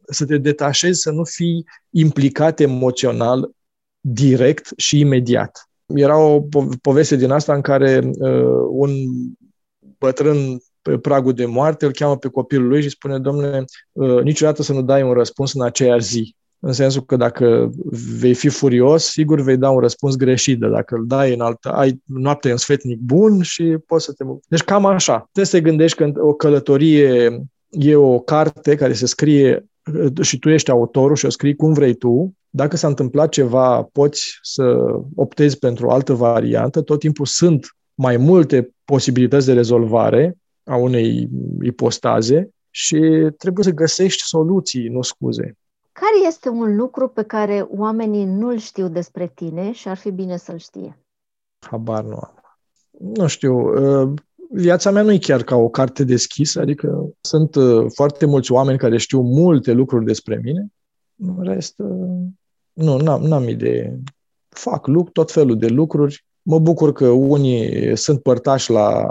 să te detașezi, să nu fii implicat emoțional direct și imediat. Era o poveste din asta în care uh, un bătrân pe pragul de moarte îl cheamă pe copilul lui și spune, domnule, uh, niciodată să nu dai un răspuns în aceeași zi. În sensul că dacă vei fi furios, sigur vei da un răspuns greșit, dar dacă îl dai în altă, ai noapte în sfetnic bun și poți să te... Deci cam așa. Trebuie să te gândești că o călătorie e o carte care se scrie uh, și tu ești autorul și o scrii cum vrei tu, dacă s-a întâmplat ceva, poți să optezi pentru o altă variantă. Tot timpul sunt mai multe posibilități de rezolvare a unei ipostaze și trebuie să găsești soluții, nu scuze. Care este un lucru pe care oamenii nu-l știu despre tine și ar fi bine să-l știe? Habar nu am. Nu știu. Uh, viața mea nu e chiar ca o carte deschisă, adică sunt uh, foarte mulți oameni care știu multe lucruri despre mine. În rest, uh, nu, n-am, n-am idee. Fac luc, tot felul de lucruri. Mă bucur că unii sunt părtași la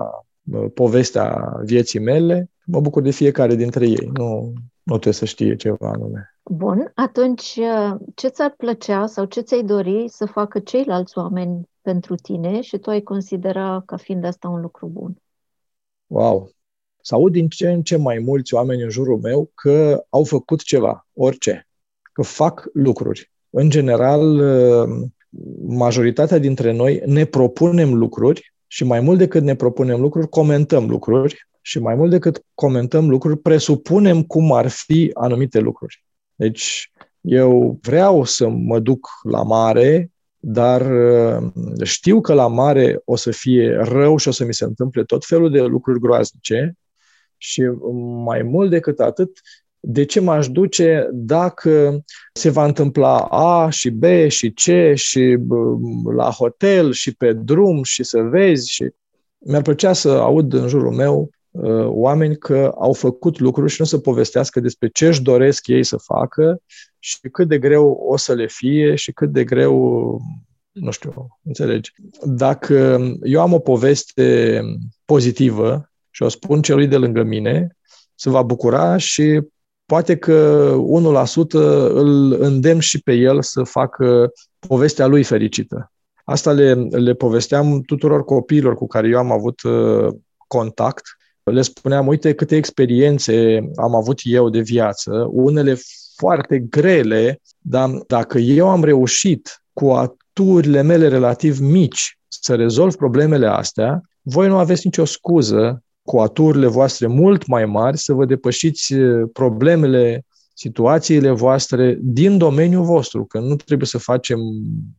povestea vieții mele. Mă bucur de fiecare dintre ei. Nu, nu trebuie să știe ceva anume. Bun, atunci ce ți-ar plăcea sau ce ți-ai dori să facă ceilalți oameni pentru tine și tu ai considera ca fiind asta un lucru bun? Wow! Să aud din ce în ce mai mulți oameni în jurul meu că au făcut ceva, orice, că fac lucruri. În general, majoritatea dintre noi ne propunem lucruri și mai mult decât ne propunem lucruri, comentăm lucruri și mai mult decât comentăm lucruri, presupunem cum ar fi anumite lucruri. Deci, eu vreau să mă duc la mare, dar uh, știu că la mare o să fie rău și o să mi se întâmple tot felul de lucruri groaznice și mai mult decât atât, de ce m-aș duce dacă se va întâmpla A și B și C și la hotel și pe drum și să vezi și mi-ar plăcea să aud în jurul meu uh, oameni că au făcut lucruri și nu să povestească despre ce își doresc ei să facă și cât de greu o să le fie și cât de greu, nu știu, înțelegi. Dacă eu am o poveste pozitivă și o spun celui de lângă mine, se va bucura și poate că 1% îl îndemn și pe el să facă povestea lui fericită. Asta le, le povesteam tuturor copiilor cu care eu am avut uh, contact. Le spuneam, uite câte experiențe am avut eu de viață, unele foarte grele, dar dacă eu am reușit cu aturile mele relativ mici să rezolv problemele astea, voi nu aveți nicio scuză cu aturile voastre mult mai mari să vă depășiți eh, problemele, situațiile voastre din domeniul vostru, că nu trebuie să facem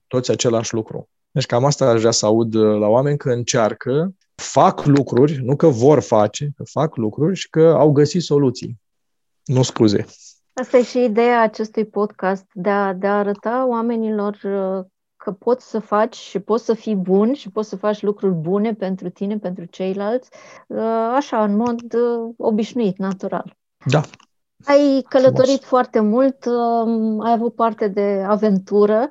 toți același lucru. Deci cam asta aș vrea să aud eh, la oameni că încearcă, fac lucruri, nu că vor face, că fac lucruri și că au găsit soluții. Nu scuze. Asta e și ideea acestui podcast, de a, de a arăta oamenilor eh, că poți să faci și poți să fii bun și poți să faci lucruri bune pentru tine, pentru ceilalți, uh, așa, în mod uh, obișnuit, natural. Da. Ai călătorit Frumos. foarte mult, um, ai avut parte de aventură.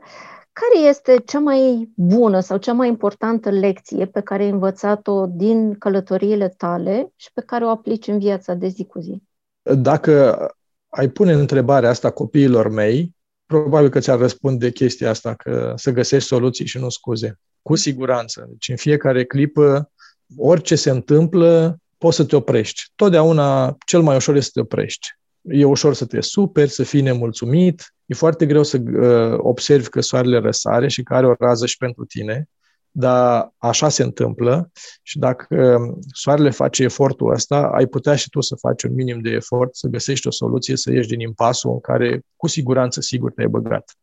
care este cea mai bună sau cea mai importantă lecție pe care ai învățat-o din călătoriile tale și pe care o aplici în viața de zi cu zi? Dacă ai pune întrebarea asta copiilor mei, probabil că ți-ar răspunde chestia asta, că să găsești soluții și nu scuze. Cu siguranță. Deci în fiecare clipă, orice se întâmplă, poți să te oprești. Totdeauna cel mai ușor este să te oprești. E ușor să te superi, să fii nemulțumit, e foarte greu să uh, observi că soarele răsare și că are o rază și pentru tine, dar așa se întâmplă și dacă um, soarele face efortul ăsta, ai putea și tu să faci un minim de efort, să găsești o soluție, să ieși din impasul în care cu siguranță sigur te-ai băgat.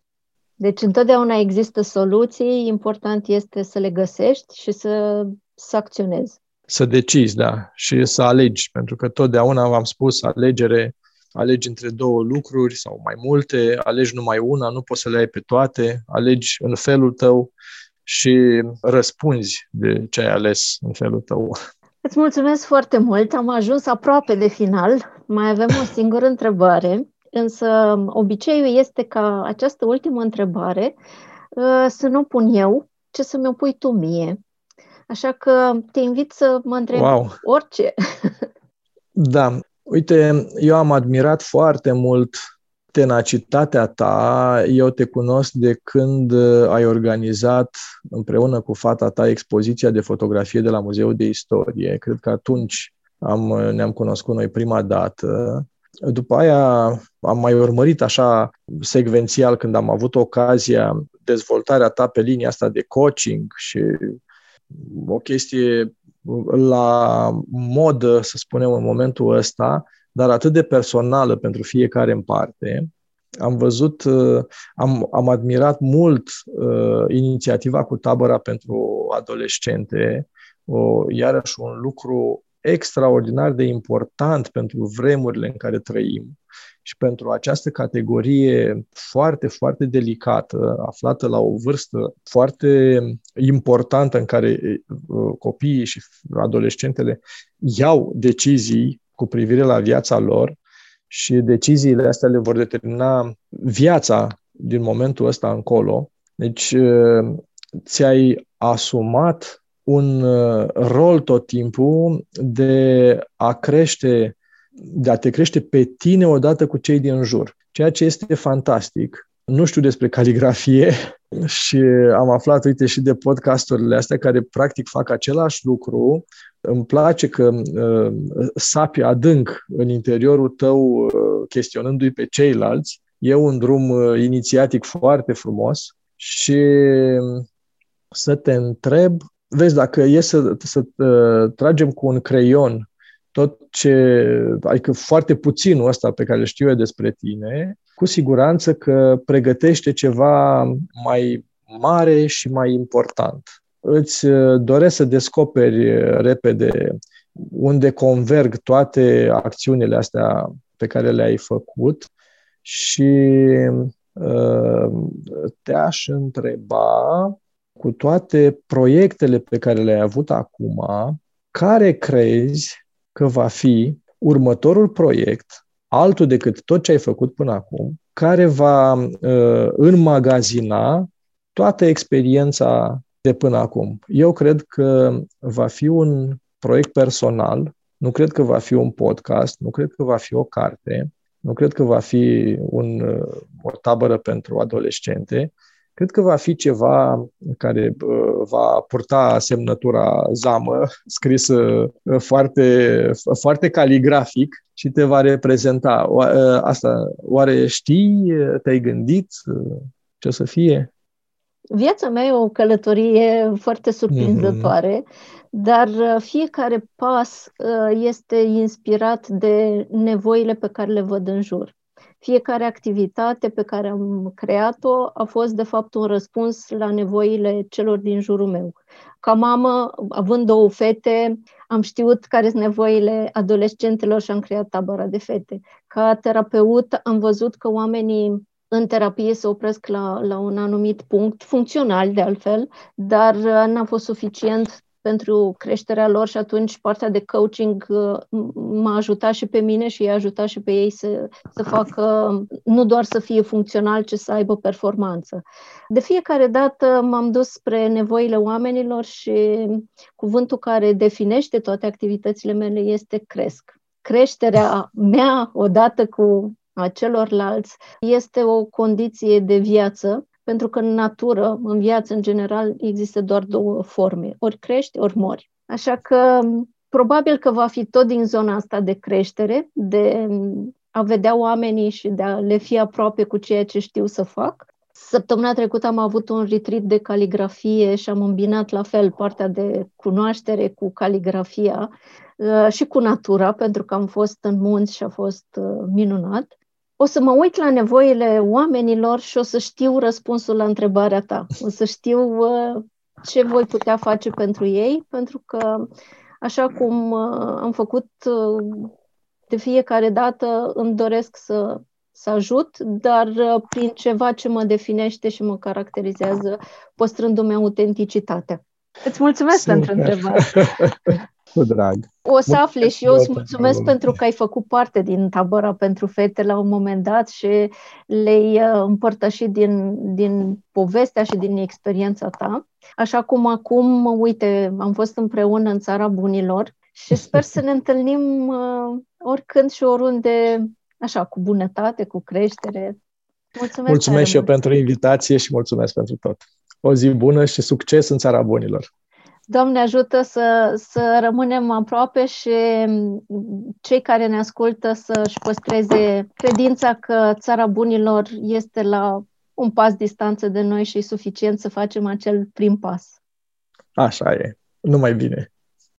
Deci întotdeauna există soluții, important este să le găsești și să, să acționezi. Să decizi, da, și să alegi, pentru că totdeauna v-am spus, alegere, alegi între două lucruri sau mai multe, alegi numai una, nu poți să le ai pe toate, alegi în felul tău și răspunzi de ce ai ales în felul tău. Îți mulțumesc foarte mult, am ajuns aproape de final, mai avem o singură întrebare, însă obiceiul este ca această ultimă întrebare uh, să nu pun eu, ci să mi-o pui tu mie. Așa că te invit să mă întrebi wow. orice. [laughs] Da, uite, eu am admirat foarte mult tenacitatea ta, eu te cunosc de când uh, ai organizat împreună cu fata ta expoziția de fotografie de la Muzeul de Istorie. Cred că atunci am, uh, ne-am cunoscut noi prima dată. După aia am mai urmărit așa secvențial când am avut ocazia dezvoltarea ta pe linia asta de coaching și o chestie la modă, să spunem, în momentul ăsta, dar atât de personală pentru fiecare în parte. Am văzut, uh, am, am admirat mult uh, inițiativa cu tabăra pentru adolescente, o, iarăși un lucru extraordinar de important pentru vremurile în care trăim și pentru această categorie foarte, foarte delicată, aflată la o vârstă foarte importantă în care uh, copiii și adolescentele iau decizii cu privire la viața lor și deciziile astea le vor determina viața din momentul ăsta încolo. Deci uh, ți-ai asumat un uh, rol tot timpul de a crește, de a te crește pe tine odată cu cei din jur, ceea ce este fantastic. Nu știu despre caligrafie și am aflat, uite, și de podcasturile astea care practic fac același lucru, îmi place că uh, sapi adânc în interiorul tău, uh, chestionându-i pe ceilalți. E un drum uh, inițiatic foarte frumos și să te întreb, vezi, dacă e să, să uh, tragem cu un creion tot ce, adică foarte puținul ăsta pe care știu eu despre tine, cu siguranță că pregătește ceva mai mare și mai important. Îți uh, doresc să descoperi uh, repede unde converg toate acțiunile astea pe care le-ai făcut și uh, te-aș întreba cu toate proiectele pe care le-ai avut acum, care crezi că va fi următorul proiect, altul decât tot ce ai făcut până acum, care va uh, înmagazina toată experiența de până acum. Eu cred că va fi un proiect personal, nu cred că va fi un podcast, nu cred că va fi o carte, nu cred că va fi un, o tabără pentru adolescente, cred că va fi ceva care va purta semnătura zamă, scrisă foarte, foarte caligrafic și te va reprezenta. Asta, oare știi, te-ai gândit ce o să fie? Viața mea e o călătorie foarte surprinzătoare, mm-hmm. dar uh, fiecare pas uh, este inspirat de nevoile pe care le văd în jur. Fiecare activitate pe care am creat-o a fost, de fapt, un răspuns la nevoile celor din jurul meu. Ca mamă, având două fete, am știut care sunt nevoile adolescentelor și am creat tabăra de fete. Ca terapeut, am văzut că oamenii în terapie se opresc la, la un anumit punct, funcțional de altfel, dar uh, n-a fost suficient pentru creșterea lor și atunci partea de coaching uh, m-a ajutat și pe mine și i-a ajutat și pe ei să, să facă, nu doar să fie funcțional, ci să aibă performanță. De fiecare dată m-am dus spre nevoile oamenilor și cuvântul care definește toate activitățile mele este cresc. Creșterea mea, odată cu a celorlalți, este o condiție de viață pentru că în natură, în viață în general, există doar două forme, ori crești, ori mori. Așa că probabil că va fi tot din zona asta de creștere, de a vedea oamenii și de a le fi aproape cu ceea ce știu să fac. Săptămâna trecută am avut un retreat de caligrafie și am îmbinat la fel partea de cunoaștere cu caligrafia uh, și cu natura, pentru că am fost în munți și a fost uh, minunat o să mă uit la nevoile oamenilor și o să știu răspunsul la întrebarea ta. O să știu uh, ce voi putea face pentru ei, pentru că, așa cum uh, am făcut uh, de fiecare dată, îmi doresc să, să ajut, dar prin ceva ce mă definește și mă caracterizează, păstrându-mi autenticitatea. Îți mulțumesc Super. pentru întrebare. [laughs] Cu drag. O să afle și eu îți mulțumesc pentru că ai făcut parte din tabăra pentru fete la un moment dat și le-ai uh, împărtășit din, din povestea și din experiența ta. Așa cum acum, uite, am fost împreună în țara bunilor și sper să ne întâlnim uh, oricând și oriunde, așa, cu bunătate, cu creștere. Mulțumesc, mulțumesc și eu pentru invitație și mulțumesc pentru tot. O zi bună și succes în țara bunilor! Doamne ajută să, să rămânem aproape și cei care ne ascultă să-și păstreze credința că țara bunilor este la un pas distanță de noi și e suficient să facem acel prim pas. Așa e. Numai bine.